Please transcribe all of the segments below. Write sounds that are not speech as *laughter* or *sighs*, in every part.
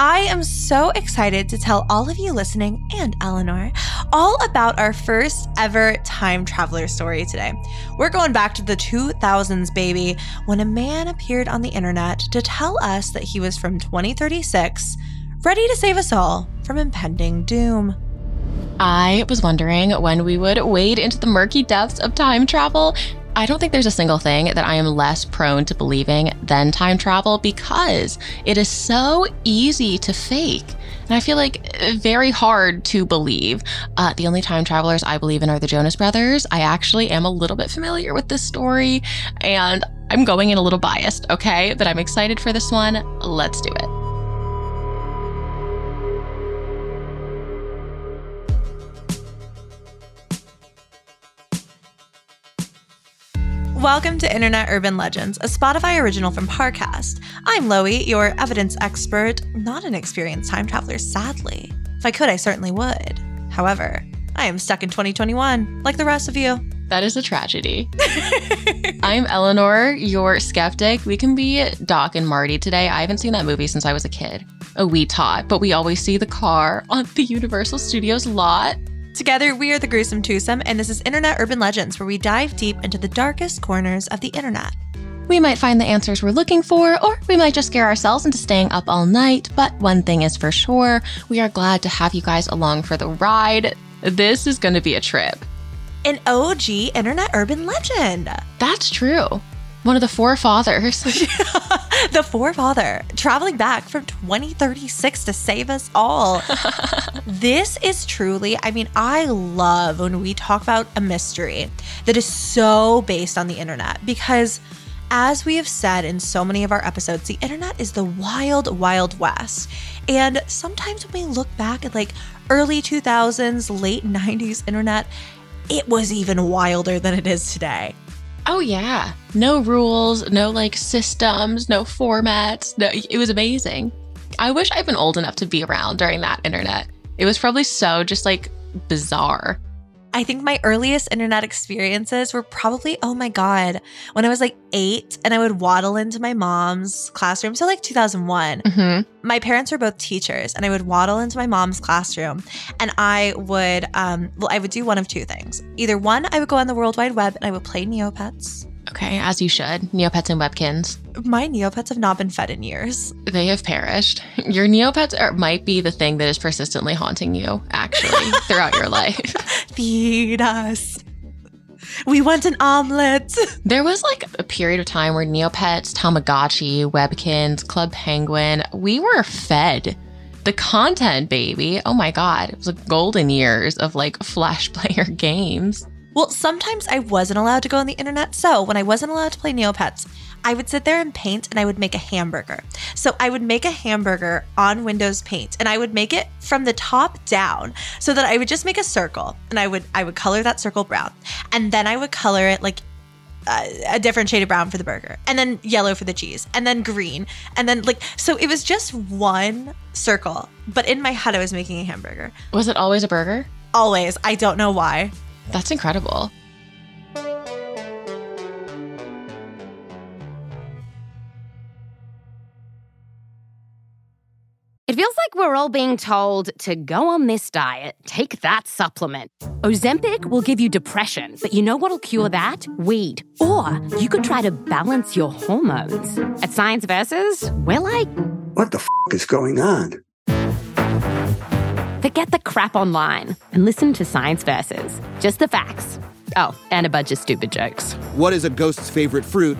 I am so excited to tell all of you listening and Eleanor all about our first ever time traveler story today. We're going back to the 2000s, baby, when a man appeared on the internet to tell us that he was from 2036, ready to save us all from impending doom. I was wondering when we would wade into the murky depths of time travel I don't think there's a single thing that I am less prone to believing than time travel because it is so easy to fake. And I feel like very hard to believe. Uh, the only time travelers I believe in are the Jonas Brothers. I actually am a little bit familiar with this story and I'm going in a little biased, okay? But I'm excited for this one. Let's do it. Welcome to Internet Urban Legends, a Spotify original from Parcast. I'm Loey, your evidence expert, not an experienced time traveler, sadly. If I could, I certainly would. However, I am stuck in 2021, like the rest of you. That is a tragedy. *laughs* I'm Eleanor, your skeptic. We can be Doc and Marty today. I haven't seen that movie since I was a kid. Oh, we taught, but we always see the car on the Universal Studios lot. Together, we are the Gruesome Twosome, and this is Internet Urban Legends, where we dive deep into the darkest corners of the internet. We might find the answers we're looking for, or we might just scare ourselves into staying up all night. But one thing is for sure we are glad to have you guys along for the ride. This is going to be a trip. An OG Internet Urban Legend. That's true. One of the forefathers. *laughs* the forefather traveling back from 2036 to save us all. *laughs* this is truly, I mean, I love when we talk about a mystery that is so based on the internet because. As we have said in so many of our episodes, the internet is the wild, wild west. And sometimes when we look back at like early 2000s, late 90s internet, it was even wilder than it is today. Oh yeah. No rules, no like systems, no formats. No, it was amazing. I wish I'd been old enough to be around during that internet. It was probably so just like bizarre. I think my earliest internet experiences were probably, oh my God, when I was like eight and I would waddle into my mom's classroom. So, like 2001. Mm-hmm. My parents were both teachers and I would waddle into my mom's classroom and I would, um, well, I would do one of two things. Either one, I would go on the World Wide Web and I would play Neopets. Okay, as you should. Neopets and Webkinz. My Neopets have not been fed in years. They have perished. Your Neopets are, might be the thing that is persistently haunting you, actually, *laughs* throughout your life. Feed us. We want an omelet. There was like a period of time where Neopets, Tamagotchi, Webkinz, Club Penguin, we were fed the content, baby. Oh my God. It was like golden years of like Flash Player *laughs* games. Well, sometimes I wasn't allowed to go on the internet. So when I wasn't allowed to play Neopets, I would sit there and paint and I would make a hamburger. So I would make a hamburger on Windows Paint and I would make it from the top down so that I would just make a circle and I would I would color that circle brown. And then I would color it like uh, a different shade of brown for the burger and then yellow for the cheese and then green and then like so it was just one circle but in my head i was making a hamburger was it always a burger always i don't know why that's incredible. It feels like we're all being told to go on this diet, take that supplement. Ozempic will give you depression, but you know what'll cure that? Weed. Or you could try to balance your hormones. At Science Versus, we're like, what the f is going on? Forget the crap online and listen to Science Versus. Just the facts. Oh, and a bunch of stupid jokes. What is a ghost's favorite fruit?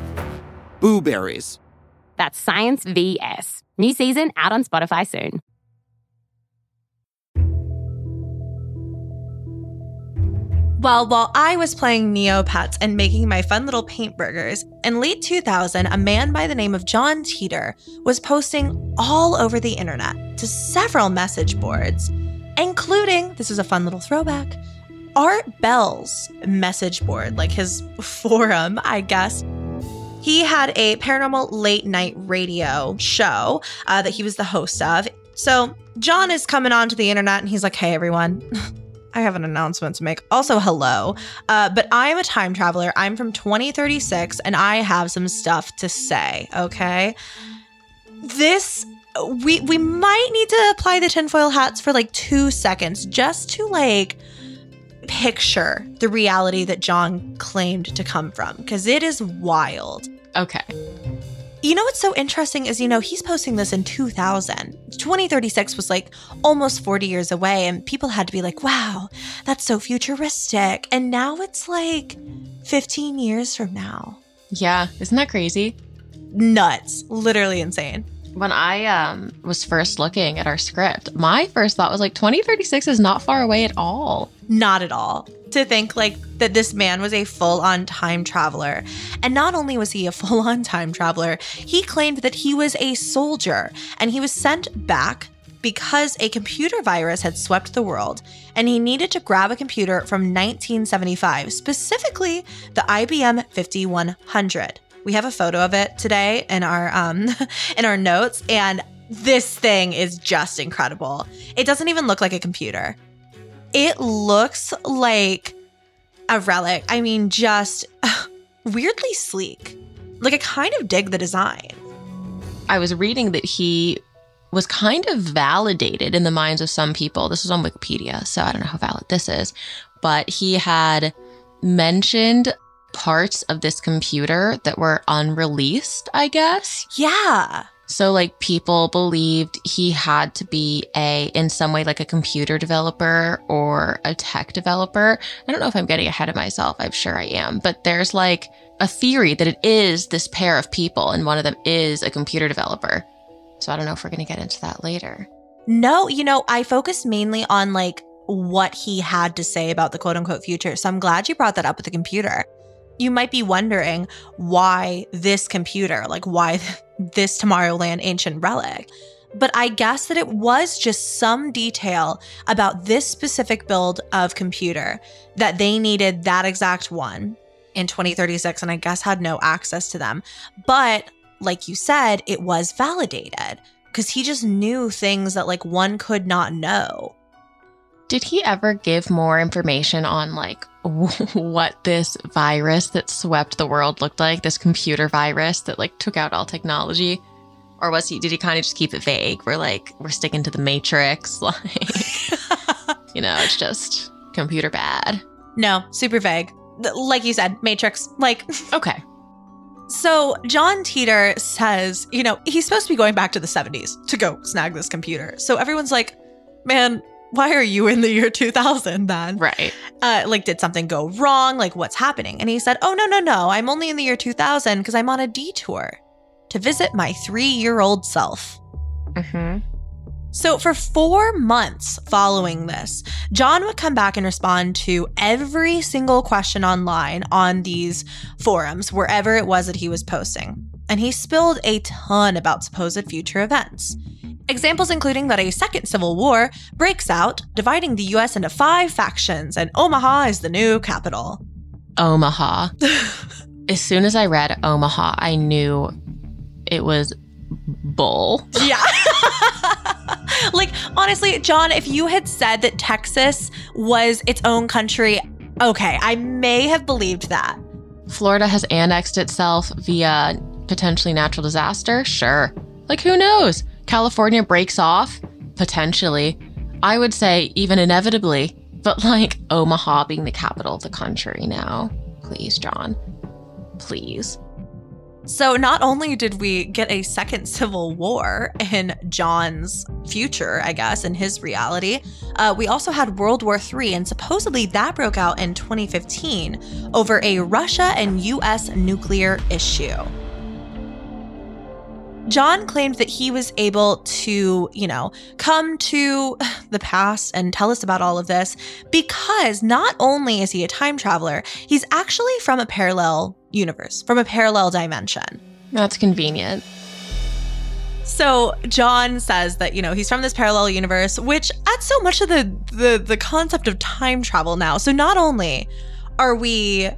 Blueberries. That's Science VS. New season out on Spotify soon. Well, while I was playing Neopets and making my fun little paint burgers, in late 2000, a man by the name of John Titor was posting all over the internet to several message boards including this is a fun little throwback Art Bell's message board, like his *laughs* forum, I guess. He had a paranormal late night radio show uh, that he was the host of. So John is coming onto the internet and he's like, hey, everyone. *laughs* I have an announcement to make. Also, hello. Uh, but I am a time traveler. I'm from 2036 and I have some stuff to say, okay? This we we might need to apply the tinfoil hats for like two seconds just to like picture the reality that John claimed to come from because it is wild. Okay. You know what's so interesting is, you know, he's posting this in 2000. 2036 was like almost 40 years away, and people had to be like, wow, that's so futuristic. And now it's like 15 years from now. Yeah. Isn't that crazy? Nuts. Literally insane. When I um, was first looking at our script, my first thought was like 2036 is not far away at all. Not at all. To think like that this man was a full on time traveler. And not only was he a *laughs* full on time traveler, he claimed that he was a soldier and he was sent back because a computer virus had swept the world and he needed to grab a computer from 1975, specifically the IBM 5100. We have a photo of it today in our um *laughs* in our notes and this thing is just incredible. It doesn't even look like a computer. It looks like a relic. I mean, just *sighs* weirdly sleek. Like I kind of dig the design. I was reading that he was kind of validated in the minds of some people. This was on Wikipedia, so I don't know how valid this is, but he had mentioned parts of this computer that were unreleased, I guess. Yeah. So like people believed he had to be a in some way like a computer developer or a tech developer. I don't know if I'm getting ahead of myself. I'm sure I am, but there's like a theory that it is this pair of people and one of them is a computer developer. So I don't know if we're going to get into that later. No, you know, I focused mainly on like what he had to say about the quote unquote future. So I'm glad you brought that up with the computer. You might be wondering why this computer, like why *laughs* this Tomorrowland ancient relic. But I guess that it was just some detail about this specific build of computer that they needed that exact one in 2036 and I guess had no access to them. But like you said, it was validated because he just knew things that like one could not know. Did he ever give more information on like *laughs* what this virus that swept the world looked like? This computer virus that like took out all technology? Or was he did he kind of just keep it vague? We're like we're sticking to the matrix *laughs* like you know, it's just computer bad. No, super vague. Like you said, Matrix. Like *laughs* Okay. So, John Titor says, you know, he's supposed to be going back to the 70s to go snag this computer. So everyone's like, man, why are you in the year 2000 then? Right. Uh, like, did something go wrong? Like, what's happening? And he said, oh, no, no, no. I'm only in the year 2000 because I'm on a detour to visit my three year old self. Mm-hmm. So, for four months following this, John would come back and respond to every single question online on these forums, wherever it was that he was posting. And he spilled a ton about supposed future events. Examples including that a second civil war breaks out, dividing the US into five factions, and Omaha is the new capital. Omaha. *laughs* as soon as I read Omaha, I knew it was bull. Yeah. *laughs* like, honestly, John, if you had said that Texas was its own country, okay, I may have believed that. Florida has annexed itself via potentially natural disaster? Sure. Like, who knows? California breaks off? Potentially. I would say even inevitably, but like Omaha being the capital of the country now. Please, John. Please. So, not only did we get a second civil war in John's future, I guess, in his reality, uh, we also had World War III, and supposedly that broke out in 2015 over a Russia and US nuclear issue. John claimed that he was able to, you know, come to *sighs* the past and tell us about all of this because not only is he a time traveler, he's actually from a parallel universe, from a parallel dimension. That's convenient. So John says that you know he's from this parallel universe, which adds so much to the the the concept of time travel now. So not only are we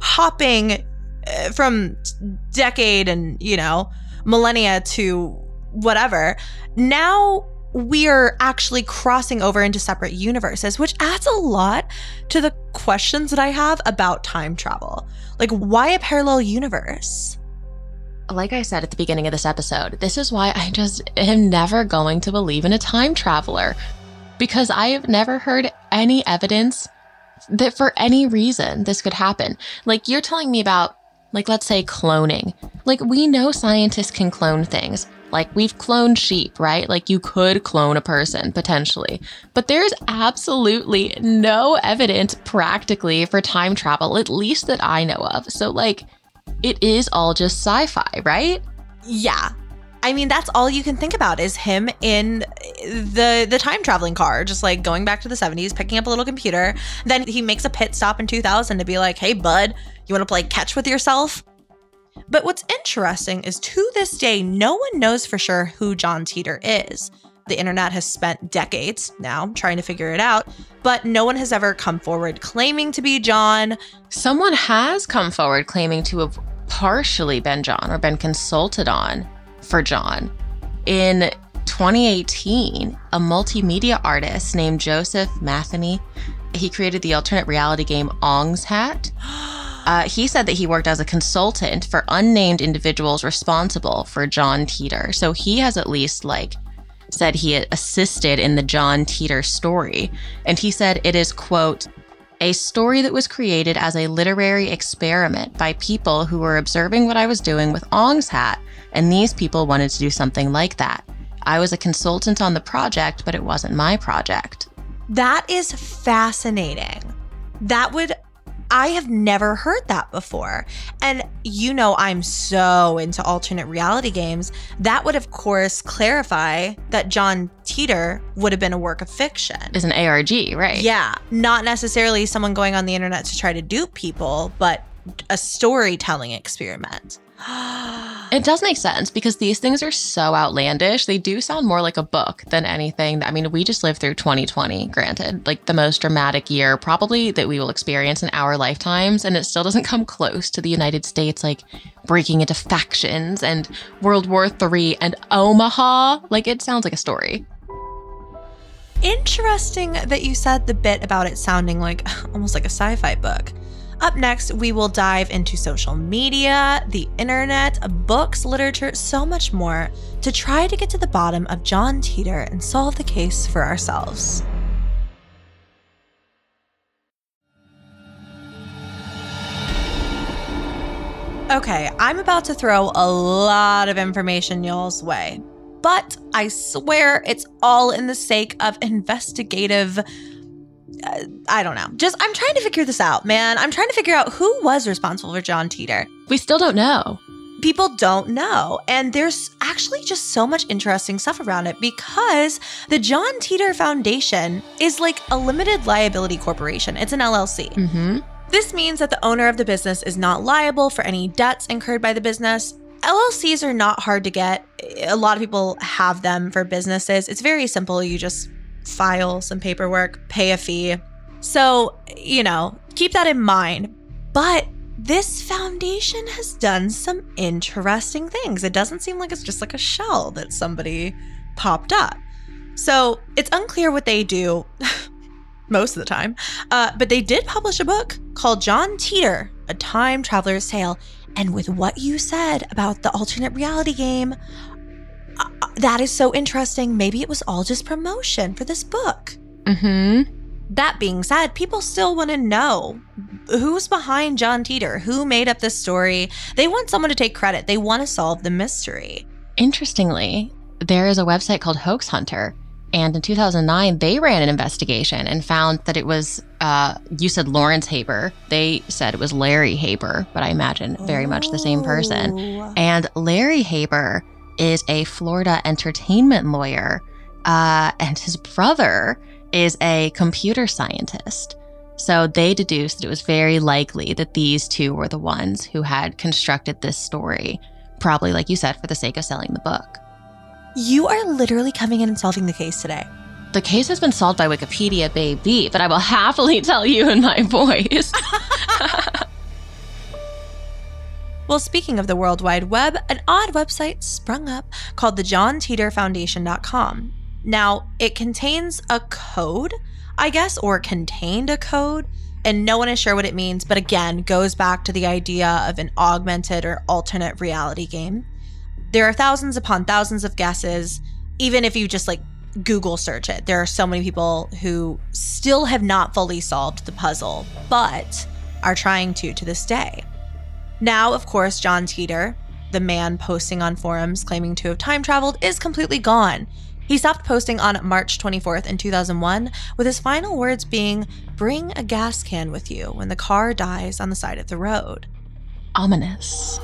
hopping Uh, from decade and you know millennia to whatever, now we're actually crossing over into separate universes, which adds a lot to the questions that I have about time travel. Like, why a parallel universe? like I said at the beginning of this episode, this is why I just am never going to believe in a time traveler because I have never heard any evidence that for any reason this could happen. Like you're telling me about, like, let's say cloning. Like, we know scientists can clone things. Like, we've cloned sheep, right? Like, you could clone a person potentially. But there's absolutely no evidence practically for time travel, at least that I know of. So, like, it is all just sci fi, right? Yeah. I mean, that's all you can think about is him in the the time traveling car, just like going back to the 70s, picking up a little computer. Then he makes a pit stop in 2000 to be like, "Hey, bud, you want to play catch with yourself?" But what's interesting is to this day, no one knows for sure who John Titor is. The internet has spent decades now trying to figure it out, but no one has ever come forward claiming to be John. Someone has come forward claiming to have partially been John or been consulted on for John. In 2018, a multimedia artist named Joseph Matheny, he created the alternate reality game Ong's Hat. *gasps* Uh, he said that he worked as a consultant for unnamed individuals responsible for John Titor. So he has at least like said he assisted in the John Titor story. And he said it is, quote, a story that was created as a literary experiment by people who were observing what I was doing with Ong's hat, and these people wanted to do something like that. I was a consultant on the project, but it wasn't my project. That is fascinating. That would I have never heard that before. And you know, I'm so into alternate reality games. That would, of course, clarify that John Titor would have been a work of fiction. Is an ARG, right? Yeah. Not necessarily someone going on the internet to try to dupe people, but a storytelling experiment. *gasps* It does make sense because these things are so outlandish. They do sound more like a book than anything. I mean, we just lived through 2020, granted, like the most dramatic year probably that we will experience in our lifetimes. And it still doesn't *laughs* come close to the United States, like breaking into factions and World War III and Omaha. Like it sounds like a story. Interesting that you said the bit about it sounding like *laughs* almost like a sci fi book. Up next, we will dive into social media, the internet, books, literature, so much more to try to get to the bottom of John Titor and solve the case for ourselves. Okay, I'm about to throw a lot of information y'all's way, but I swear it's all in the sake of investigative uh, I don't know. Just I'm trying to figure this out, man. I'm trying to figure out who was responsible for John Titor. We still don't know. People don't know. And there's actually just so much interesting stuff around it because the John Titor Foundation is like a limited liability corporation. It's an LLC. Mm-hmm. This means that the owner of the business is not liable for any debts incurred by the business. LLCs are not hard to get. A lot of people have them for businesses. It's very simple. You just file some paperwork, pay a fee. So, you know, keep that in mind. But this foundation has done some interesting things. It doesn't seem like it's just like a shell that somebody popped up. So it's unclear what they do *laughs* most of the time. Uh, but they did publish a book called John Titor A Time Traveler's Tale. And with what you said about the alternate reality game, uh, that is so interesting. Maybe it was all just promotion for this book. Mm-hmm. That being said, people still want to know who's behind John Titor, who made up this story. They want someone to take credit. They want to solve the mystery. Interestingly, there is a website called Hoax Hunter. And in 2009, they ran an investigation and found that it was, uh, you said Lawrence Haber. They said it was Larry Haber, but I imagine very much the same person. Oh. And Larry Haber is a Florida entertainment lawyer, uh, and his brother is a computer scientist. So they deduced that it was very likely that these two were the ones who had constructed this story, probably, like you said, for the sake of selling the book. You are literally coming in and solving the case today. The case has been solved by Wikipedia, baby, but I will *laughs* happily tell you in my voice. *laughs* Well, speaking of the World Wide Web, an odd website sprung up called the John Titor Foundation.com. Now, it contains a code, I guess, or contained a code and no one is sure what it means, but again, goes back to the idea of an augmented or alternate reality game. There are thousands upon thousands of guesses, even if you just like Google search it. There are so many people who still have not fully solved the puzzle, but are trying to to this day. Now, of course, John Titor, the man posting on forums claiming to have time traveled, is completely gone. He stopped posting on March 24th in 2001, with his final words being, Bring a gas can with you when the car dies on the side of the road. Ominous.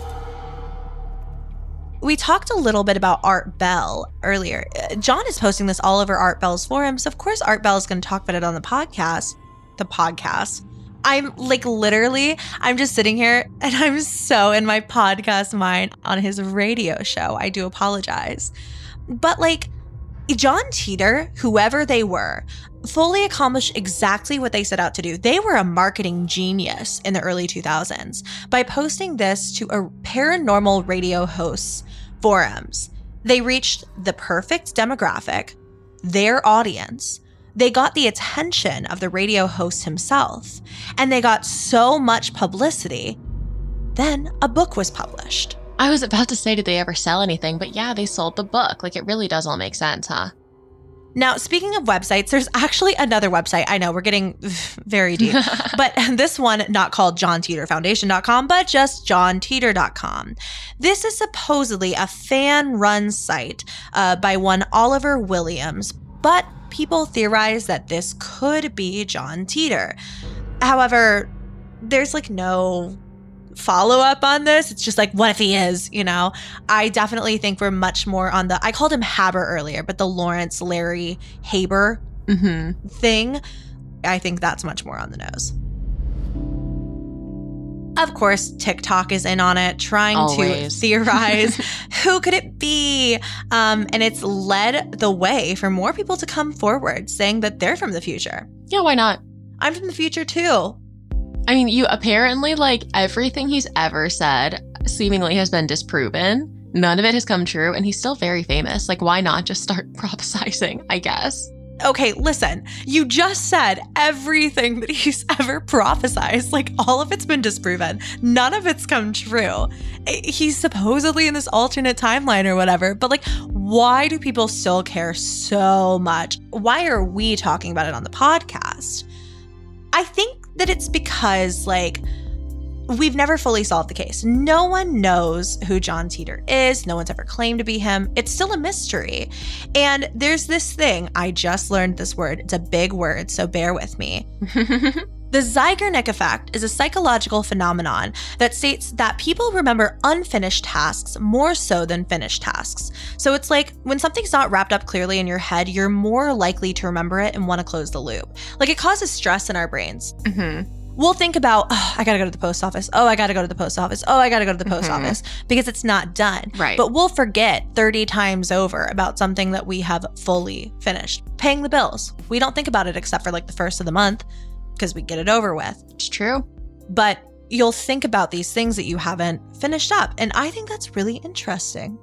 We talked a little bit about Art Bell earlier. John is posting this all over Art Bell's forums. Of course, Art Bell is going to talk about it on the podcast. The podcast. I'm like literally, I'm just sitting here and *laughs* I'm so in my podcast mind on his radio show. I do apologize. But like, John Titor, whoever they were, fully accomplished exactly what they set out to do. They were a marketing genius in the early 2000s by posting this to a paranormal radio hosts forums. They reached the perfect demographic, their audience. They got the attention of the radio host himself, and they got so much publicity. Then a book was published. I was about to say, did they ever sell anything? But yeah, they sold the book. Like, it really does all make sense, huh? Now, speaking of websites, there's actually another website. I know we're getting *laughs* very deep, *laughs* but *laughs* this one not called johntitorfoundation.com, but just johntitor.com. This is supposedly a fan run site uh, by one Oliver Williams, but people theorize that this could be John Titor. However, there's like no follow up on this. It's just like, what if he is? You know, I definitely think we're much more on the, I called him Haber earlier, but the Lawrence Larry Haber Mm-hmm. thing, I think that's much more on the nose. Of course, TikTok is in on it, trying Always. to *laughs* theorize who could it be, um, and it's led the way for more people to come forward, saying that they're from the future. Yeah, why not? I'm from the future too. I mean, you apparently like everything he's ever said seemingly has been disproven. None of it has come true, and he's still very famous. Like, why not just start *laughs* prophesizing? I guess. Okay, listen, you just said everything that he's *laughs* ever prophesized. Like, all of it's been disproven. None of it's come true. He's supposedly in this alternate timeline or whatever, but like, why do people still care so much? Why are we talking about it on the podcast? I think that it's because, like, we've never fully solved the case. No one knows who John Titor is. No one's ever claimed to be him. It's still a mystery. And there's this thing, I just learned this word. It's a big word, so bear with me. *laughs* The Zeigarnik effect is a psychological phenomenon that states that people remember unfinished tasks more so than finished tasks. So it's like when something's not wrapped up clearly in your head, you're more likely to remember it and want to close the loop. Like it causes stress in our brains mm-hmm. We'll think about, oh, I gotta go to the post office. Oh, I gotta go to the post office. Oh, I gotta go to the post Mhm. office because it's not done. Right. But we'll forget 30 times over about something that we have fully finished. Paying the bills. We don't think about it except for like the first of the month because we get it over with. It's true. But you'll think about these things that you haven't finished up. And I think that's really interesting.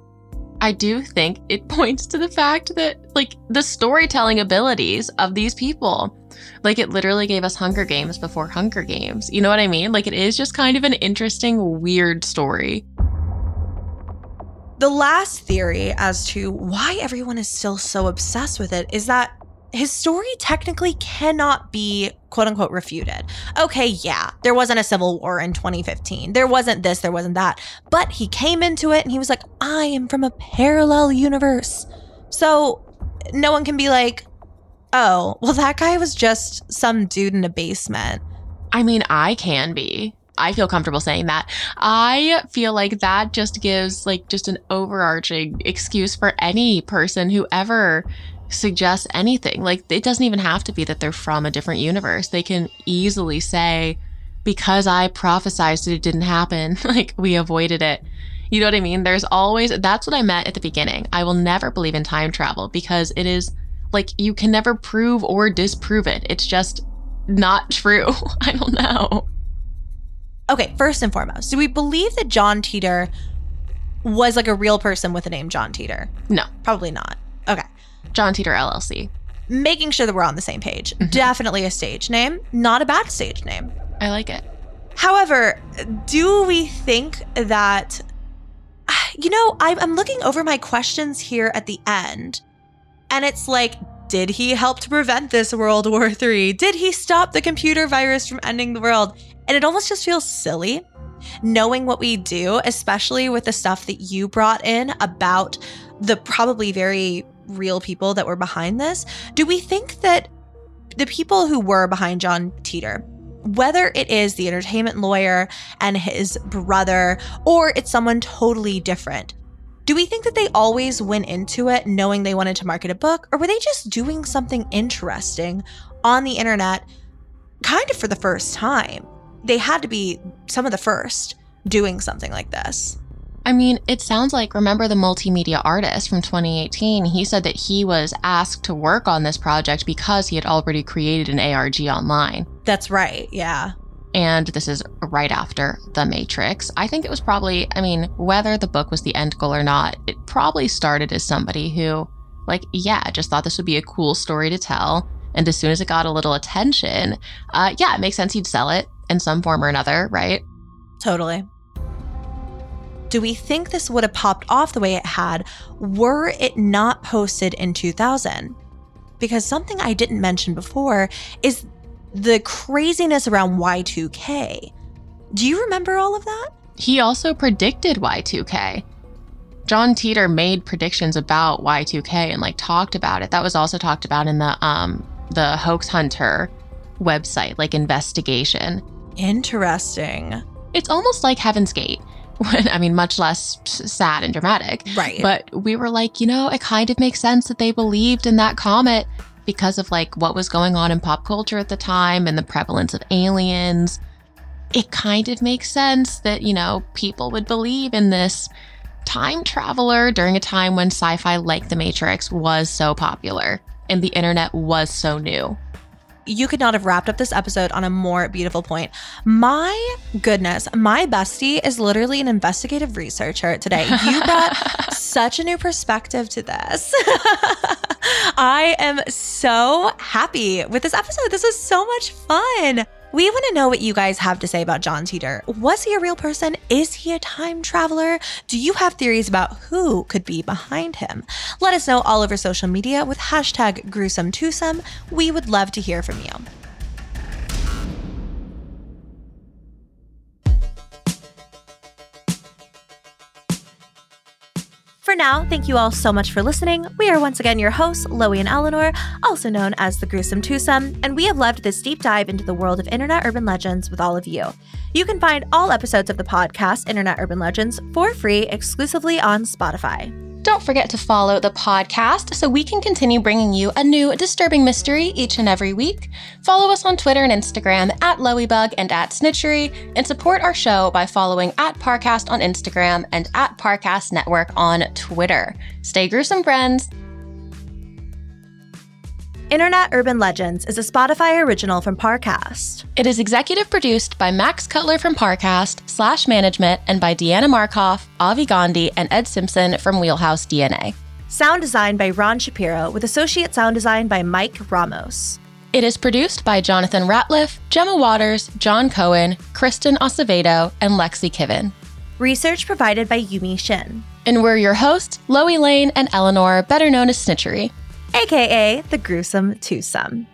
I do think it *laughs* points to the fact that, like, the storytelling abilities of these people, like, it literally gave us Hunger Games before Hunger Games. You know what I mean? Like, it is just kind of an interesting, weird story. The last theory as to why everyone is still so obsessed with it is that his story technically cannot be quote unquote refuted. Okay, yeah, there wasn't a civil war in 2015. There wasn't this, there wasn't that. But he came into it and he was like, I am from a parallel universe. So no one can be like, oh, well, that guy was just some dude in a basement. I mean, I can be. I feel comfortable saying that. I feel like that just gives like just an overarching excuse for any person who ever suggests anything. Like it doesn't even have to be that they're from a different universe. They can easily say because I prophesized it didn't happen, *laughs* like we avoided it. You know what I mean? There's always that's what I meant at the beginning. I will never believe in time travel because it is like you can never prove or disprove it. It's just not *laughs* true. *laughs* I don't know. Okay, first and foremost, do we believe that John Titor was like a real person with the name John Titor? No. Probably not. Okay. John Titor LLC. making sure that we're on the same page. Mm-hmm. Definitely a stage name, not a bad stage name. I like it. However, do we think that, you know, I'm looking over my questions here at the end, and it's like, did he help to prevent this World War III? Did he stop the computer virus from ending the world? And it almost just feels silly knowing what we do, especially with the stuff that you brought in about the probably very real people that were behind this. Do we think that the people who were behind John Titor, whether it is the entertainment lawyer and his brother, or it's someone totally different, do we think that they always went into it knowing they wanted to market a book, or were they just doing something interesting on the internet kind of for the first time? They had to be some of the first doing something like this. I mean, it sounds like remember the multimedia artist from 2018? He said that he was asked to work on this project because he had already created an ARG online. That's right. Yeah. And this is right after The Matrix. I think it was probably, I mean, whether the book was the end goal or not, it probably started as somebody who, like, yeah, just thought this would be a cool story to tell. And as soon as it got a little attention, uh, yeah, it makes sense he'd sell it in some form or another, right? Totally. Do we think this would have popped off the way it had were it not posted in 2000? Because something I didn't mention before is the craziness around Y2K. Do you remember all of that? He also predicted Y2K. John Titor made predictions about Y2K and like talked about it. That was also talked about in the um the hoax hunter website, like investigation. Interesting. It's almost like Heaven's Gate. When, *laughs* I mean, much less sad and dramatic. Right. But we were like, you know, it kind of makes sense that they believed in that comet because of like what was going on in pop culture at the time and the prevalence of aliens. It kind of makes sense that, you know, people would believe in this time traveler during a time when sci fi like The Matrix was so popular and the internet was so new. You could not have wrapped up this episode on a more beautiful point. My goodness, my bestie is literally an investigative researcher today. You brought *laughs* such a new perspective to this. *laughs* I am so happy with this episode. This was so much fun. We want to know what you guys have to say about John Titor. Was he a real person? Is he a time traveler? Do you have theories about who could be behind him? Let us know all over social media with hashtag gruesome twosome. We would love to hear from you. For now, thank you all so much for listening. We are once again your hosts, Loey and Eleanor, also known as the Gruesome Twosome, and we have loved this deep dive into the world of internet urban legends with all of you. You can find all episodes of the podcast, Internet Urban Legends, for free exclusively on Spotify. Don't forget to follow the podcast so we can continue bringing you a new disturbing mystery each and every week. Follow us on Twitter and Instagram at Loeybug and at Snitchery, and support our show by following at Parcast on Instagram and at Parcast Network on Twitter. Stay gruesome, friends. Internet Urban Legends is a Spotify original from Parcast. It is executive produced by Max Cutler from Parcast, Slash Management, and by Deanna Markoff, Avi Gandhi, and Ed Simpson from Wheelhouse DNA. Sound design by Ron Shapiro, with associate sound design by Mike Ramos. It is produced by Jonathan Ratliff, Gemma Waters, John Cohen, Kristen Acevedo, and Lexi Kiven. Research provided by Yumi Shin, And we're your hosts, Loey Lane and Eleanor, better known as Snitchery. Aka the Gruesome Twosome.